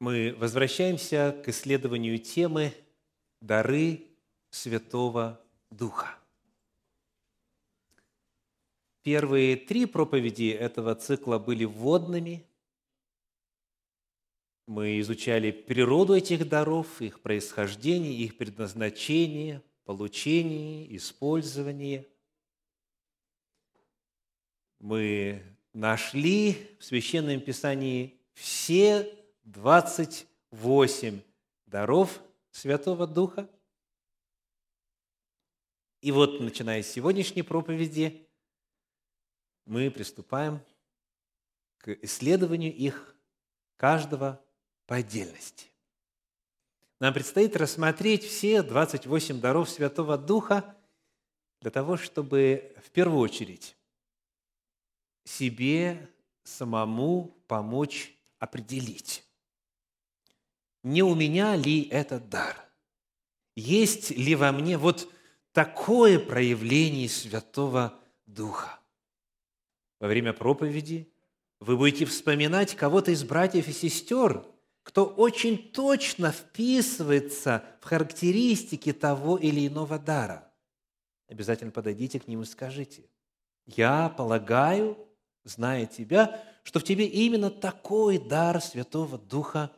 мы возвращаемся к исследованию темы «Дары Святого Духа». Первые три проповеди этого цикла были вводными. Мы изучали природу этих даров, их происхождение, их предназначение, получение, использование. Мы нашли в Священном Писании все 28 даров Святого Духа. И вот, начиная с сегодняшней проповеди, мы приступаем к исследованию их каждого по отдельности. Нам предстоит рассмотреть все 28 даров Святого Духа для того, чтобы в первую очередь себе самому помочь определить, не у меня ли этот дар? Есть ли во мне вот такое проявление Святого Духа? Во время проповеди вы будете вспоминать кого-то из братьев и сестер, кто очень точно вписывается в характеристики того или иного дара. Обязательно подойдите к ним и скажите, я полагаю, зная тебя, что в тебе именно такой дар Святого Духа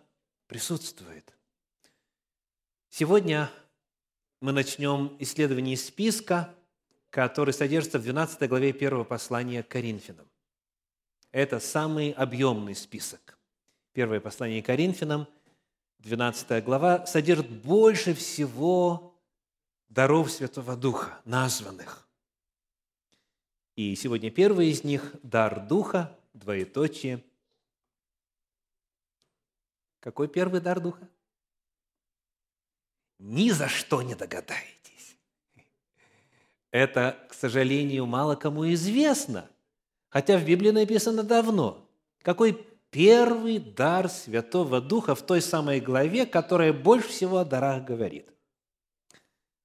присутствует. Сегодня мы начнем исследование списка, который содержится в 12 главе 1 послания к Коринфянам. Это самый объемный список. Первое послание к Коринфянам, 12 глава, содержит больше всего даров Святого Духа, названных. И сегодня первый из них – дар Духа, двоеточие – какой первый дар Духа? Ни за что не догадаетесь. Это, к сожалению, мало кому известно, хотя в Библии написано давно. Какой первый дар Святого Духа в той самой главе, которая больше всего о дарах говорит?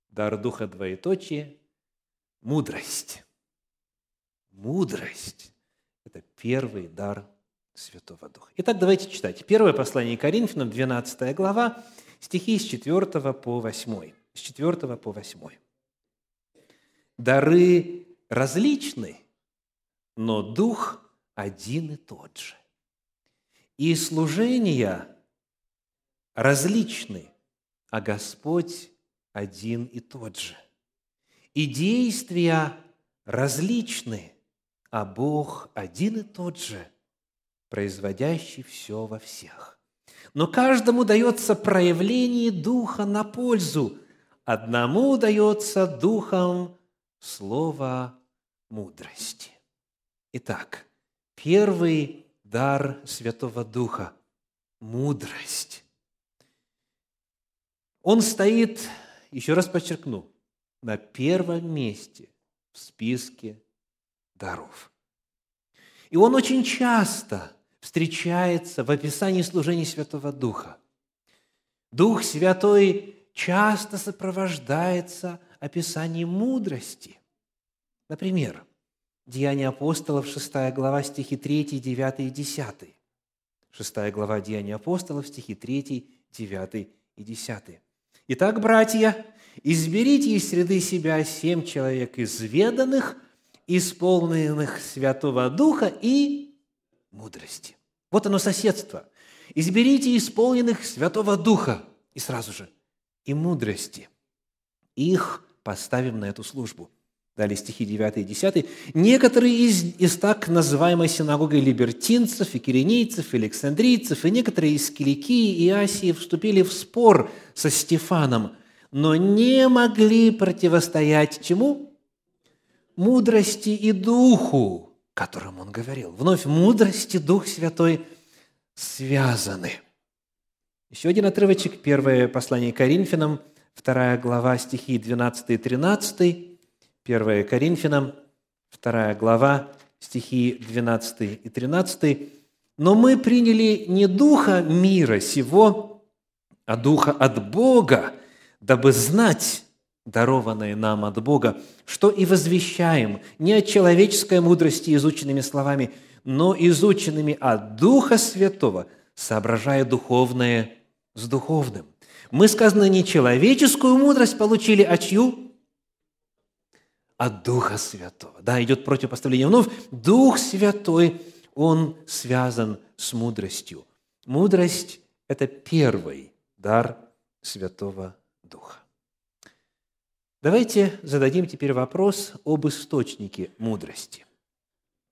Дар Духа двоеточие – мудрость. Мудрость – это первый дар Святого Духа. Итак, давайте читать. Первое послание Коринфянам, 12 глава, стихи с 4 по 8. С 4 по 8. Дары различны, но Дух один и тот же. И служения различны, а Господь один и тот же. И действия различны, а Бог один и тот же – производящий все во всех. Но каждому дается проявление Духа на пользу. Одному дается Духом слово мудрости. Итак, первый дар Святого Духа – мудрость. Он стоит, еще раз подчеркну, на первом месте в списке даров. И он очень часто встречается в описании служения Святого Духа. Дух Святой часто сопровождается описанием мудрости. Например, Деяния апостолов, 6 глава, стихи 3, 9 и 10. 6 глава Деяния апостолов, стихи 3, 9 и 10. Итак, братья, изберите из среды себя семь человек изведанных, исполненных Святого Духа и мудрости. Вот оно соседство. Изберите исполненных Святого Духа и сразу же и мудрости. Их поставим на эту службу. Далее стихи 9 и 10. «Некоторые из, из так называемой синагогой либертинцев и киренийцев, и александрийцев, и некоторые из Киликии и Асии вступили в спор со Стефаном, но не могли противостоять чему? Мудрости и духу, которым он говорил. Вновь мудрость и Дух Святой связаны. Еще один отрывочек, первое послание Коринфянам, вторая глава, стихи 12 и 13. Первое Коринфянам, вторая глава, стихи 12 и 13. «Но мы приняли не духа мира сего, а духа от Бога, дабы знать, дарованное нам от Бога, что и возвещаем не от человеческой мудрости изученными словами, но изученными от Духа Святого, соображая духовное с духовным. Мы, сказано, не человеческую мудрость получили, а чью? От Духа Святого. Да, идет противопоставление. Вновь Дух Святой, Он связан с мудростью. Мудрость – это первый дар Святого Духа. Давайте зададим теперь вопрос об источнике мудрости.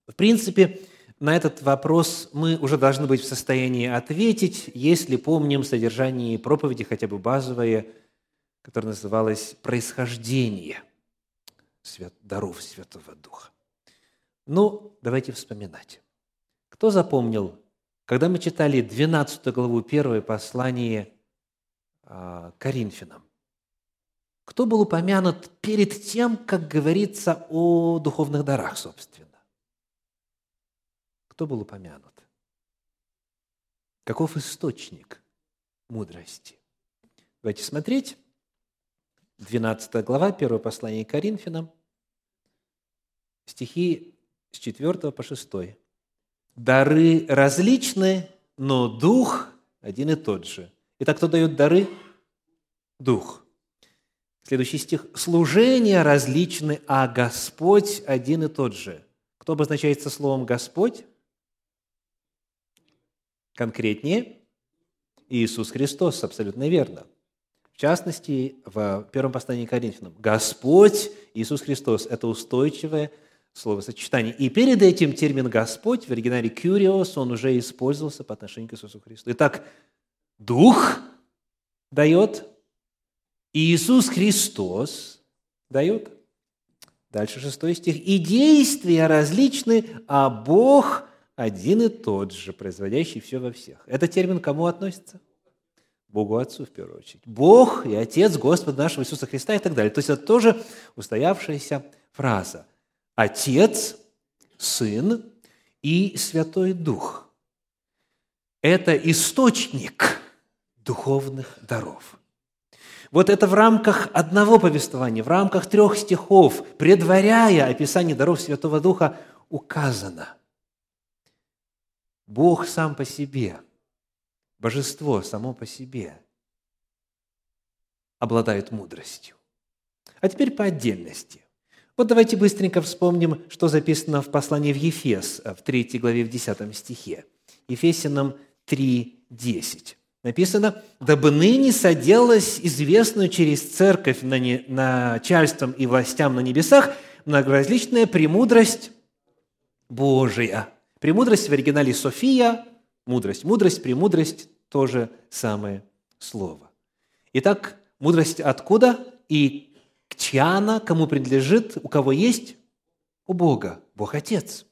В принципе, на этот вопрос мы уже должны быть в состоянии ответить, если помним содержание проповеди, хотя бы базовое, которое называлось «Происхождение даров Святого Духа». Ну, давайте вспоминать. Кто запомнил, когда мы читали 12 главу 1 послание а, Коринфянам, кто был упомянут перед тем, как говорится о духовных дарах, собственно? Кто был упомянут? Каков источник мудрости? Давайте смотреть. 12 глава, 1 послание к Коринфянам, стихи с 4 по 6. «Дары различны, но Дух один и тот же». Итак, кто дает дары? Дух. Следующий стих. «Служения различны, а Господь один и тот же». Кто обозначается словом «Господь»? Конкретнее, Иисус Христос, абсолютно верно. В частности, в первом послании к Коринфянам, Господь Иисус Христос – это устойчивое словосочетание. И перед этим термин «Господь» в оригинале «кюриос» он уже использовался по отношению к Иисусу Христу. Итак, Дух дает, Иисус Христос дает. Дальше шестой стих. «И действия различны, а Бог один и тот же, производящий все во всех. Это термин кому относится? Богу Отцу в первую очередь. Бог и Отец Господа нашего Иисуса Христа и так далее. То есть это тоже устоявшаяся фраза. Отец, Сын и Святой Дух. Это источник духовных даров. Вот это в рамках одного повествования, в рамках трех стихов, предваряя описание даров Святого Духа, указано – Бог сам по себе, божество само по себе обладает мудростью. А теперь по отдельности. Вот давайте быстренько вспомним, что записано в послании в Ефес, в 3 главе, в 10 стихе. Ефесянам 3, 10. Написано, «Дабы ныне соделалось известную через церковь на не, начальством и властям на небесах многоразличная премудрость Божия, Премудрость в оригинале «София» – мудрость. Мудрость, премудрость – то же самое слово. Итак, мудрость откуда и чья она, кому принадлежит, у кого есть? У Бога, Бог Отец.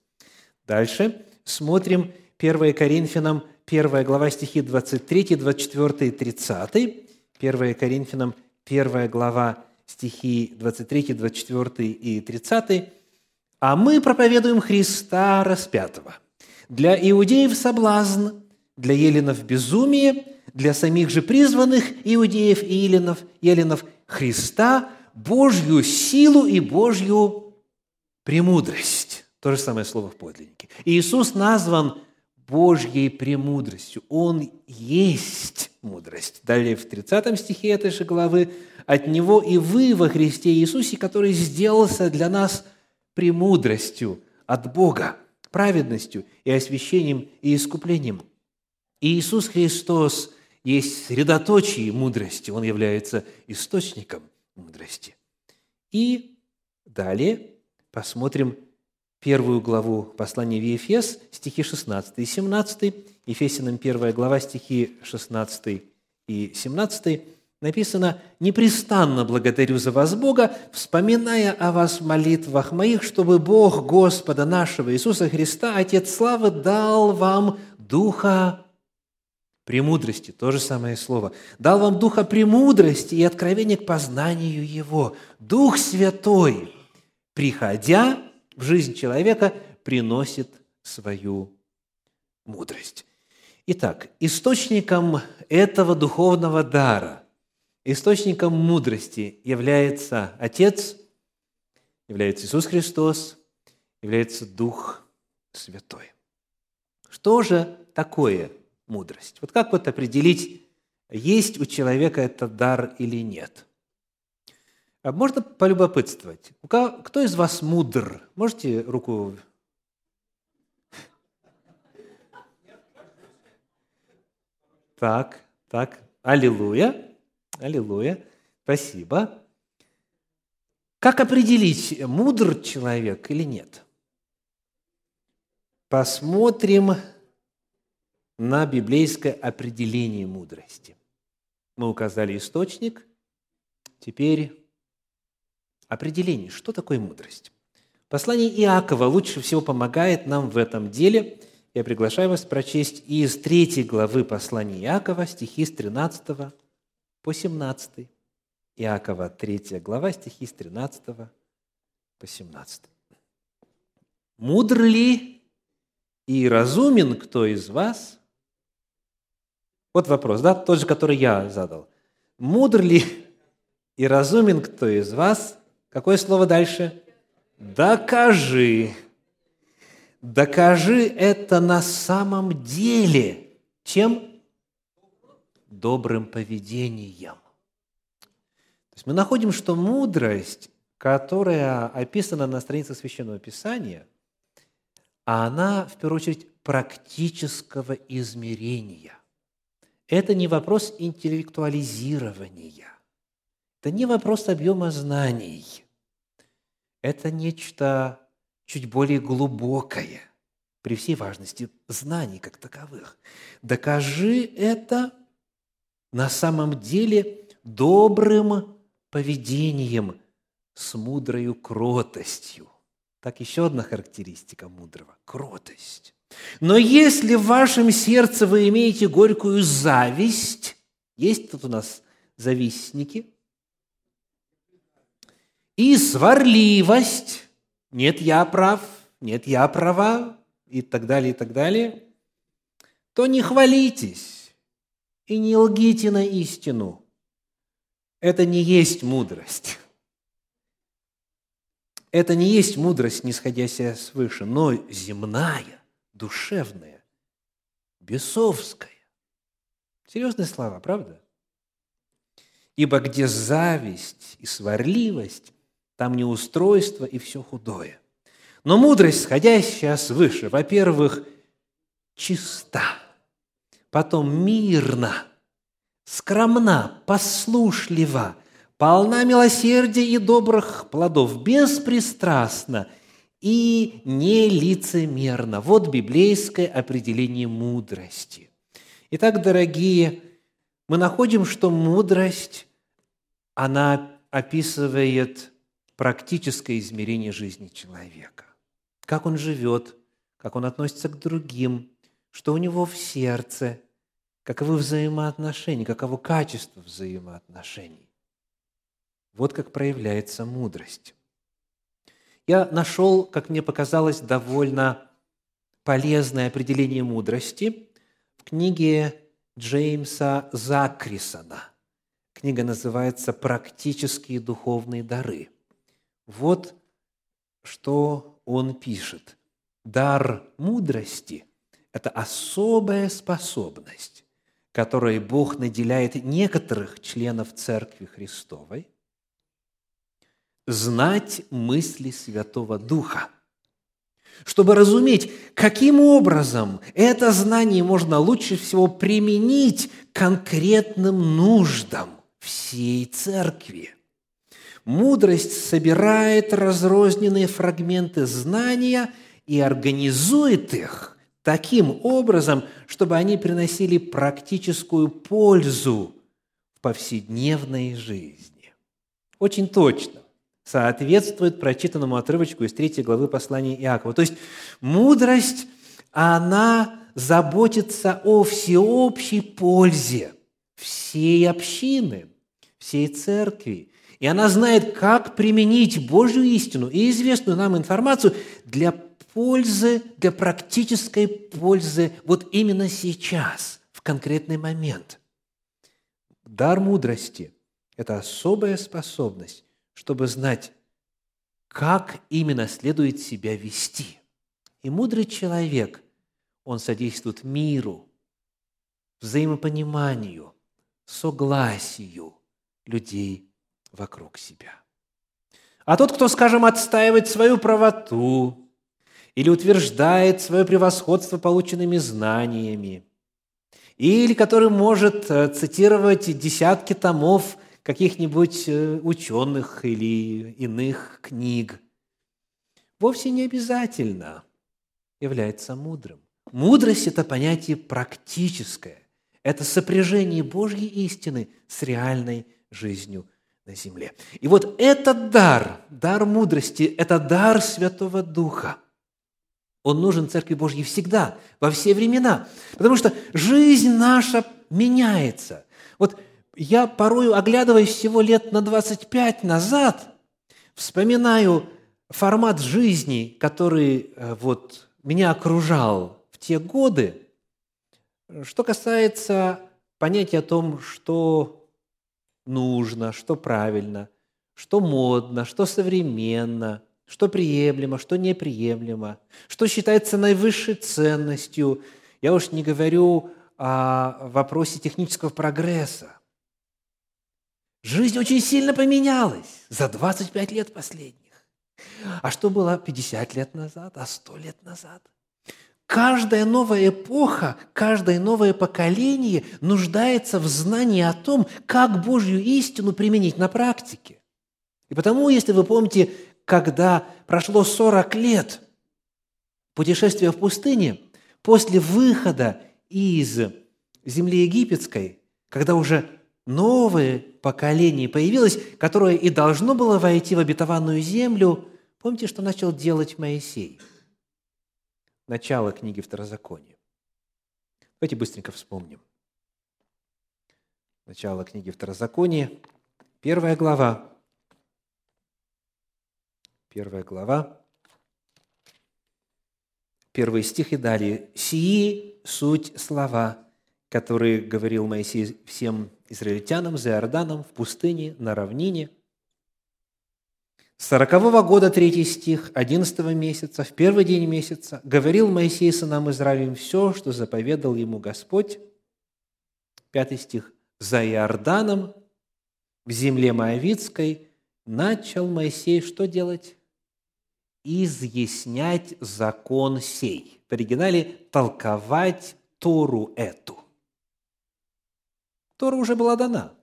Дальше смотрим 1 Коринфянам, 1 глава стихи 23, 24 и 30. 1 Коринфянам, 1 глава стихи 23, 24 и 30 а мы проповедуем Христа распятого. Для иудеев соблазн, для еленов безумие, для самих же призванных иудеев и еленов, еленов Христа Божью силу и Божью премудрость. То же самое слово в подлиннике. Иисус назван Божьей премудростью. Он есть мудрость. Далее в 30 стихе этой же главы «От Него и вы во Христе Иисусе, который сделался для нас – премудростью от Бога, праведностью и освящением и искуплением. И Иисус Христос есть средоточие мудрости, Он является источником мудрости. И далее посмотрим первую главу послания в Ефес, стихи 16 и 17, Ефесянам первая глава, стихи 16 и 17, написано, «Непрестанно благодарю за вас Бога, вспоминая о вас в молитвах моих, чтобы Бог Господа нашего Иисуса Христа, Отец Славы, дал вам Духа премудрости, то же самое слово, дал вам Духа премудрости и откровения к познанию Его. Дух Святой, приходя в жизнь человека, приносит свою мудрость. Итак, источником этого духовного дара Источником мудрости является Отец, является Иисус Христос, является Дух Святой. Что же такое мудрость? Вот как вот определить, есть у человека этот дар или нет? А можно полюбопытствовать. Кто из вас мудр? Можете руку Так, так, аллилуйя, аллилуйя, спасибо. Как определить, мудр человек или нет? Посмотрим на библейское определение мудрости. Мы указали источник, теперь определение, что такое мудрость. Послание Иакова лучше всего помогает нам в этом деле – я приглашаю вас прочесть из третьей главы послания Иакова, стихи с 13 по 17. Иакова, 3 глава, стихи с 13 по 17. «Мудр ли и разумен кто из вас?» Вот вопрос, да, тот же, который я задал. «Мудр ли и разумен кто из вас?» Какое слово дальше? «Докажи». Докажи это на самом деле. Чем? Добрым поведением. То есть мы находим, что мудрость, которая описана на странице Священного Писания, она, в первую очередь, практического измерения. Это не вопрос интеллектуализирования. Это не вопрос объема знаний. Это нечто чуть более глубокое, при всей важности знаний как таковых. Докажи это на самом деле добрым поведением с мудрою кротостью. Так еще одна характеристика мудрого – кротость. Но если в вашем сердце вы имеете горькую зависть, есть тут у нас завистники, и сварливость, нет, я прав, нет, я права, и так далее, и так далее, то не хвалитесь и не лгите на истину. Это не есть мудрость. Это не есть мудрость, нисходящая свыше, но земная, душевная, бесовская. Серьезные слова, правда? Ибо где зависть и сварливость, там неустройство и все худое. Но мудрость, сходящая свыше, во-первых, чиста, потом мирна, скромна, послушлива, полна милосердия и добрых плодов, беспристрастна и нелицемерна. Вот библейское определение мудрости. Итак, дорогие, мы находим, что мудрость, она описывает практическое измерение жизни человека. Как он живет, как он относится к другим, что у него в сердце, каковы взаимоотношения, каково качество взаимоотношений. Вот как проявляется мудрость. Я нашел, как мне показалось, довольно полезное определение мудрости в книге Джеймса Закрисона. Книга называется «Практические духовные дары». Вот что он пишет. Дар мудрости – это особая способность, которой Бог наделяет некоторых членов Церкви Христовой, знать мысли Святого Духа, чтобы разуметь, каким образом это знание можно лучше всего применить конкретным нуждам всей Церкви – Мудрость собирает разрозненные фрагменты знания и организует их таким образом, чтобы они приносили практическую пользу в повседневной жизни. Очень точно соответствует прочитанному отрывочку из третьей главы послания Иакова. То есть мудрость, она заботится о всеобщей пользе всей общины, всей церкви, и она знает, как применить Божью истину и известную нам информацию для пользы, для практической пользы вот именно сейчас, в конкретный момент. Дар мудрости – это особая способность, чтобы знать, как именно следует себя вести. И мудрый человек, он содействует миру, взаимопониманию, согласию людей вокруг себя. А тот, кто, скажем, отстаивает свою правоту или утверждает свое превосходство полученными знаниями, или который может э, цитировать десятки томов каких-нибудь э, ученых или иных книг, вовсе не обязательно является мудрым. Мудрость – это понятие практическое. Это сопряжение Божьей истины с реальной жизнью на земле. И вот этот дар, дар мудрости, это дар Святого Духа. Он нужен Церкви Божьей всегда, во все времена. Потому что жизнь наша меняется. Вот я порою, оглядываясь всего лет на 25 назад, вспоминаю формат жизни, который э, вот меня окружал в те годы, что касается понятия о том, что нужно, что правильно, что модно, что современно, что приемлемо, что неприемлемо, что считается наивысшей ценностью. Я уж не говорю о вопросе технического прогресса. Жизнь очень сильно поменялась за 25 лет последних. А что было 50 лет назад, а 100 лет назад? Каждая новая эпоха, каждое новое поколение нуждается в знании о том, как Божью истину применить на практике. И потому, если вы помните, когда прошло 40 лет путешествия в пустыне, после выхода из земли египетской, когда уже новое поколение появилось, которое и должно было войти в обетованную землю, помните, что начал делать Моисей – начало книги Второзакония. Давайте быстренько вспомним. Начало книги Второзакония, первая глава. Первая глава, первый стих и далее. «Сии суть слова, которые говорил Моисей всем израильтянам за Иорданом в пустыне, на равнине – сорокового года, третий стих, одиннадцатого месяца, в первый день месяца, говорил Моисей сынам Израилем все, что заповедал ему Господь. Пятый стих. За Иорданом, в земле Моавицкой, начал Моисей что делать? Изъяснять закон сей. В оригинале толковать Тору эту. Тора уже была дана.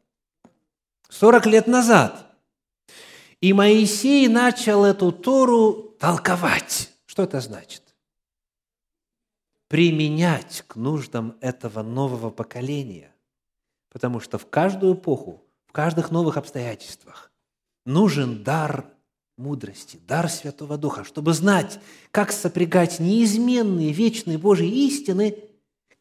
Сорок лет назад – и Моисей начал эту Тору толковать. Что это значит? Применять к нуждам этого нового поколения. Потому что в каждую эпоху, в каждых новых обстоятельствах нужен дар мудрости, дар Святого Духа, чтобы знать, как сопрягать неизменные вечные Божьи истины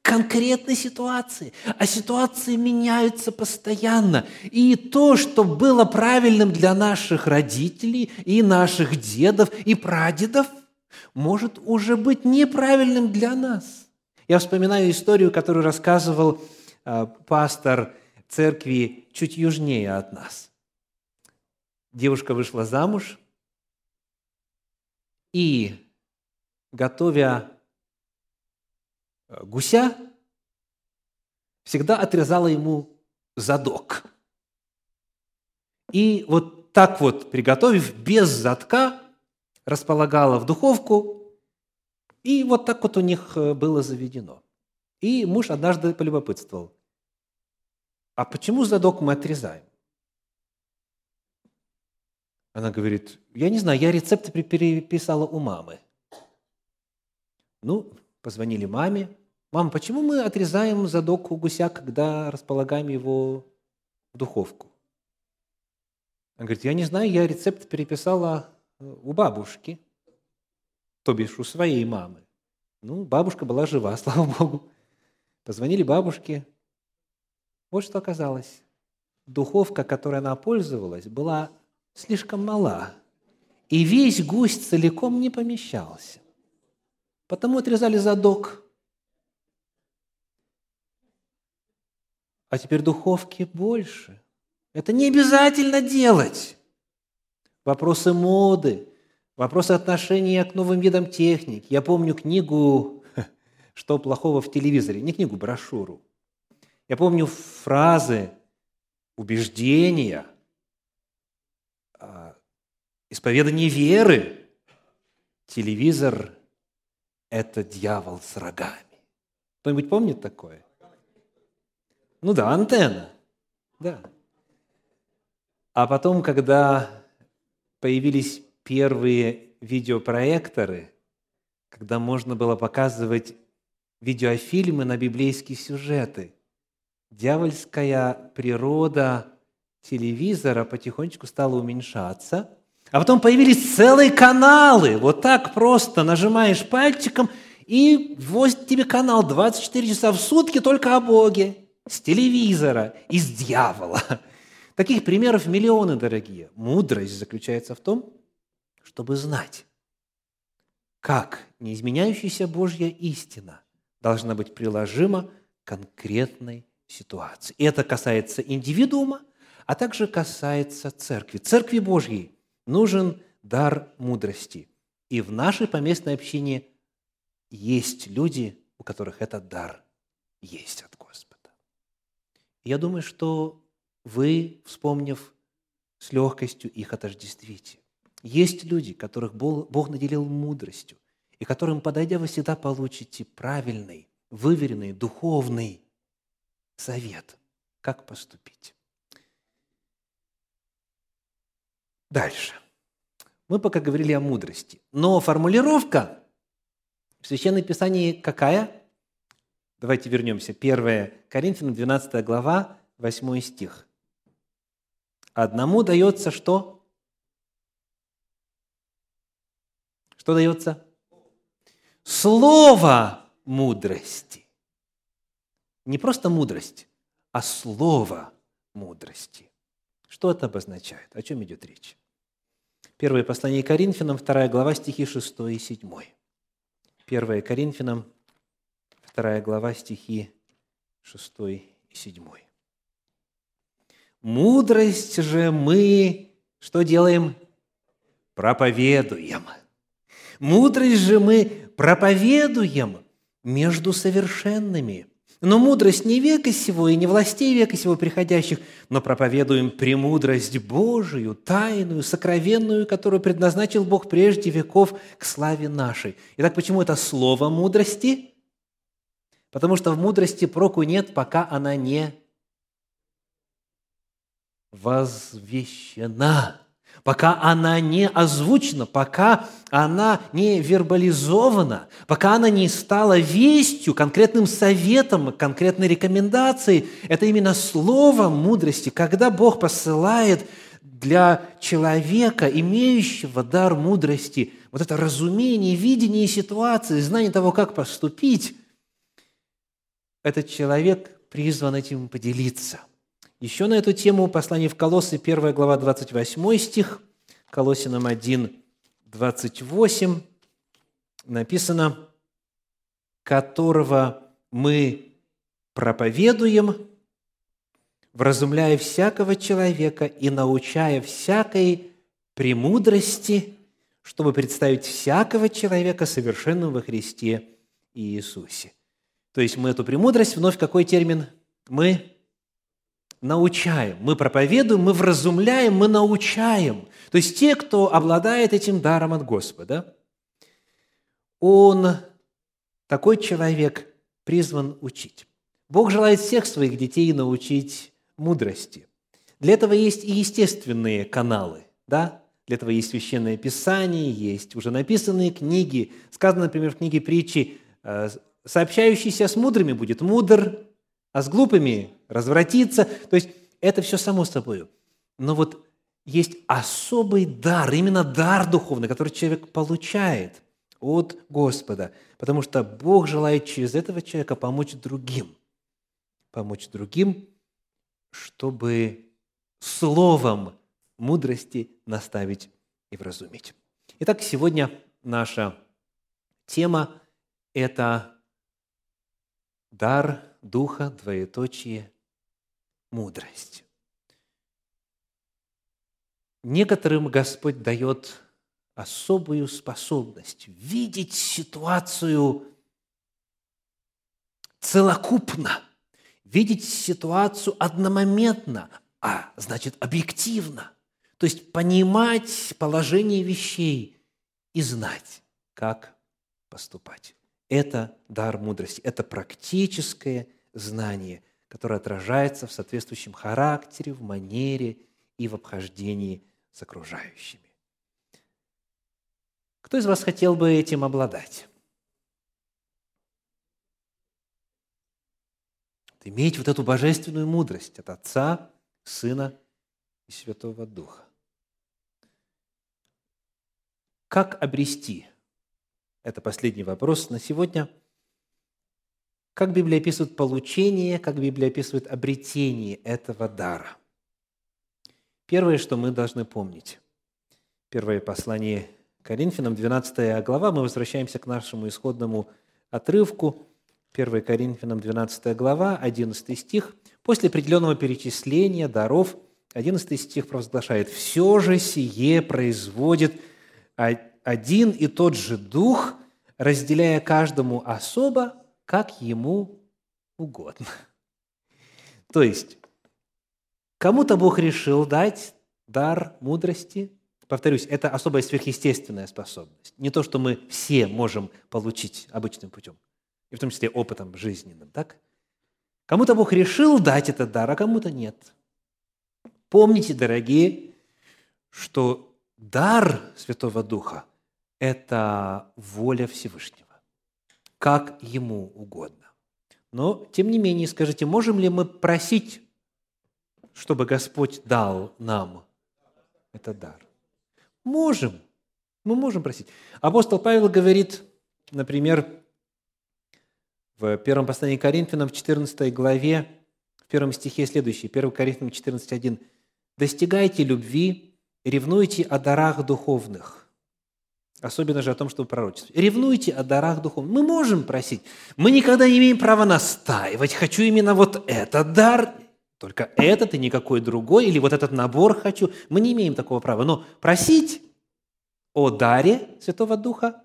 конкретной ситуации. А ситуации меняются постоянно. И то, что было правильным для наших родителей и наших дедов и прадедов, может уже быть неправильным для нас. Я вспоминаю историю, которую рассказывал э, пастор церкви чуть южнее от нас. Девушка вышла замуж и, готовя гуся, всегда отрезала ему задок. И вот так вот, приготовив, без задка, располагала в духовку, и вот так вот у них э, было заведено. И муж однажды полюбопытствовал, а почему задок мы отрезаем? Она говорит, я не знаю, я рецепты переписала у мамы. Ну, позвонили маме. «Мам, почему мы отрезаем задок у гуся, когда располагаем его в духовку?» Она говорит, я не знаю, я рецепт переписала э, у бабушки, то бишь у своей мамы. Ну, бабушка была жива, слава Богу. Позвонили бабушке. Вот что оказалось. Духовка, которой она пользовалась, была слишком мала, и весь гусь целиком не помещался. Потому отрезали задок. А теперь духовки больше. Это не обязательно делать. Вопросы моды, вопросы отношения к новым видам техники. Я помню книгу «Что плохого в телевизоре?» Не книгу, брошюру. Я помню фразы, убеждения, а, исповедание веры. Телевизор – это дьявол с рогами. Кто-нибудь помнит такое? Ну да, антенна. Да. А потом, когда появились первые видеопроекторы, когда можно было показывать видеофильмы на библейские сюжеты, дьявольская природа телевизора потихонечку стала уменьшаться, а потом появились целые каналы. Вот так просто нажимаешь пальчиком, и возит тебе канал 24 часа в сутки только о Боге, с телевизора, из дьявола. Таких примеров миллионы, дорогие. Мудрость заключается в том, чтобы знать, как неизменяющаяся Божья истина должна быть приложима к конкретной ситуации. И это касается индивидуума, а также касается церкви. Церкви Божьей нужен дар мудрости. И в нашей поместной общине есть люди, у которых этот дар есть от Господа. Я думаю, что вы, вспомнив с легкостью, их отождествите. Есть люди, которых Бог наделил мудростью, и которым, подойдя, вы всегда получите правильный, выверенный, духовный совет, как поступить. Дальше. Мы пока говорили о мудрости. Но формулировка в Священном Писании какая? Давайте вернемся. 1 Коринфянам, 12 глава, 8 стих. Одному дается что? Что дается? Слово мудрости. Не просто мудрость, а слово мудрости. Что это обозначает? О чем идет речь? Первое послание Коринфянам, вторая глава, стихи 6 и 7. 1 Коринфянам, 2 глава, стихи 6 и 7. «Мудрость же мы что делаем? Проповедуем. Мудрость же мы проповедуем между совершенными, но мудрость не века сего и не властей века сего приходящих, но проповедуем премудрость Божию, тайную, сокровенную, которую предназначил Бог прежде веков к славе нашей. Итак, почему это слово мудрости? Потому что в мудрости проку нет, пока она не возвещена пока она не озвучена, пока она не вербализована, пока она не стала вестью, конкретным советом, конкретной рекомендацией. Это именно слово мудрости, когда Бог посылает для человека, имеющего дар мудрости, вот это разумение, видение ситуации, знание того, как поступить, этот человек призван этим поделиться – еще на эту тему послание в Колоссы, 1 глава, 28 стих, Колосинам 1, 28, написано, которого мы проповедуем, вразумляя всякого человека и научая всякой премудрости, чтобы представить всякого человека совершенным во Христе Иисусе. То есть мы эту премудрость, вновь какой термин? Мы научаем. Мы проповедуем, мы вразумляем, мы научаем. То есть те, кто обладает этим даром от Господа, он, такой человек, призван учить. Бог желает всех своих детей научить мудрости. Для этого есть и естественные каналы, да? Для этого есть священное писание, есть уже написанные книги. Сказано, например, в книге притчи, «Э, сообщающийся с мудрыми будет мудр, а с глупыми развратиться. То есть это все само собой. Но вот есть особый дар, именно дар духовный, который человек получает от Господа, потому что Бог желает через этого человека помочь другим, помочь другим, чтобы словом мудрости наставить и вразумить. Итак, сегодня наша тема – это дар Духа, двоеточие, мудрость. Некоторым Господь дает особую способность видеть ситуацию целокупно, видеть ситуацию одномоментно, а значит объективно. То есть понимать положение вещей и знать, как поступать. Это дар мудрости, это практическое знание, которое отражается в соответствующем характере, в манере и в обхождении с окружающими. Кто из вас хотел бы этим обладать? Иметь вот эту божественную мудрость от Отца, Сына и Святого Духа. Как обрести? Это последний вопрос на сегодня. Как Библия описывает получение, как Библия описывает обретение этого дара? Первое, что мы должны помнить. Первое послание Коринфянам, 12 глава, мы возвращаемся к нашему исходному отрывку. 1 Коринфянам, 12 глава, 11 стих. После определенного перечисления даров, 11 стих провозглашает, «Все же сие производит один и тот же Дух, разделяя каждому особо, как ему угодно». То есть, кому-то Бог решил дать дар мудрости. Повторюсь, это особая сверхъестественная способность. Не то, что мы все можем получить обычным путем, и в том числе опытом жизненным, так? Кому-то Бог решил дать этот дар, а кому-то нет. Помните, дорогие, что дар Святого Духа – это воля Всевышнего, как Ему угодно. Но, тем не менее, скажите, можем ли мы просить, чтобы Господь дал нам этот дар? Можем. Мы можем просить. Апостол Павел говорит, например, в первом послании Коринфянам, в 14 главе, в первом стихе следующий, 1 Коринфянам 14.1. «Достигайте любви, ревнуйте о дарах духовных». Особенно же о том, что вы пророчествуете. Ревнуйте о дарах духовных. Мы можем просить. Мы никогда не имеем права настаивать. Хочу именно вот этот дар, только этот и никакой другой, или вот этот набор хочу. Мы не имеем такого права. Но просить о даре Святого Духа,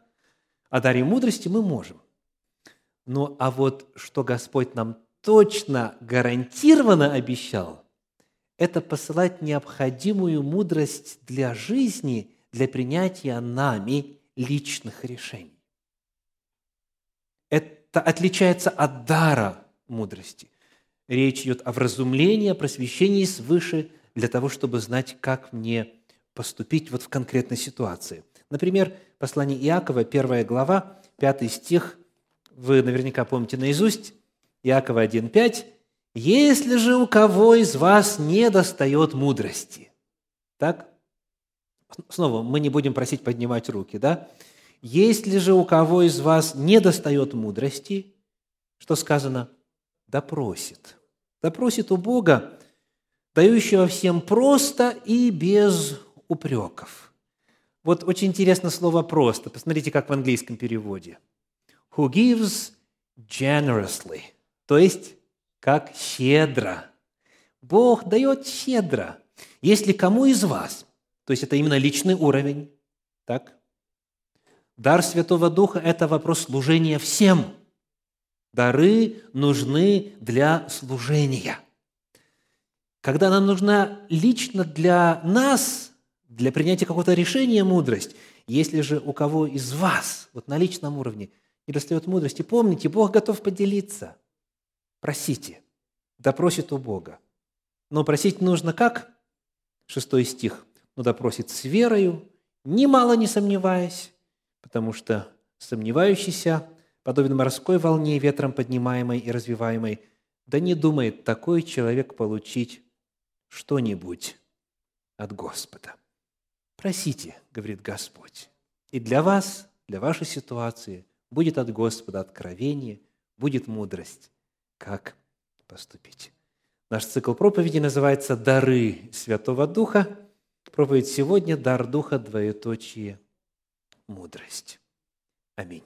о даре мудрости мы можем. Ну а вот что Господь нам точно, гарантированно обещал, это посылать необходимую мудрость для жизни, для принятия нами личных решений. Это отличается от дара мудрости. Речь идет о вразумлении, о просвещении свыше для того, чтобы знать, как мне поступить вот в конкретной ситуации. Например, послание Иакова, 1 глава, 5 стих, вы наверняка помните наизусть, Иакова 1.5, «Если же у кого из вас не достает мудрости». Так? Снова, мы не будем просить поднимать руки, да? «Если же у кого из вас не достает мудрости», что сказано? «Допросит». Допросит у Бога, дающего всем просто и без упреков. Вот очень интересно слово «просто». Посмотрите, как в английском переводе – who gives generously, то есть как щедро. Бог дает щедро. Если кому из вас, то есть это именно личный уровень, так? Дар Святого Духа – это вопрос служения всем. Дары нужны для служения. Когда нам нужна лично для нас, для принятия какого-то решения мудрость, если же у кого из вас, вот на личном уровне – не достает мудрости. Помните, Бог готов поделиться. Просите. Допросит у Бога. Но просить нужно как? Шестой стих. Ну, допросит с верою, немало не сомневаясь, потому что сомневающийся подобен морской волне, ветром поднимаемой и развиваемой, да не думает такой человек получить что-нибудь от Господа. Просите, говорит Господь. И для вас, для вашей ситуации – будет от Господа откровение, будет мудрость, как поступить. Наш цикл проповеди называется «Дары Святого Духа». Проповедь сегодня – «Дар Духа, двоеточие, мудрость». Аминь.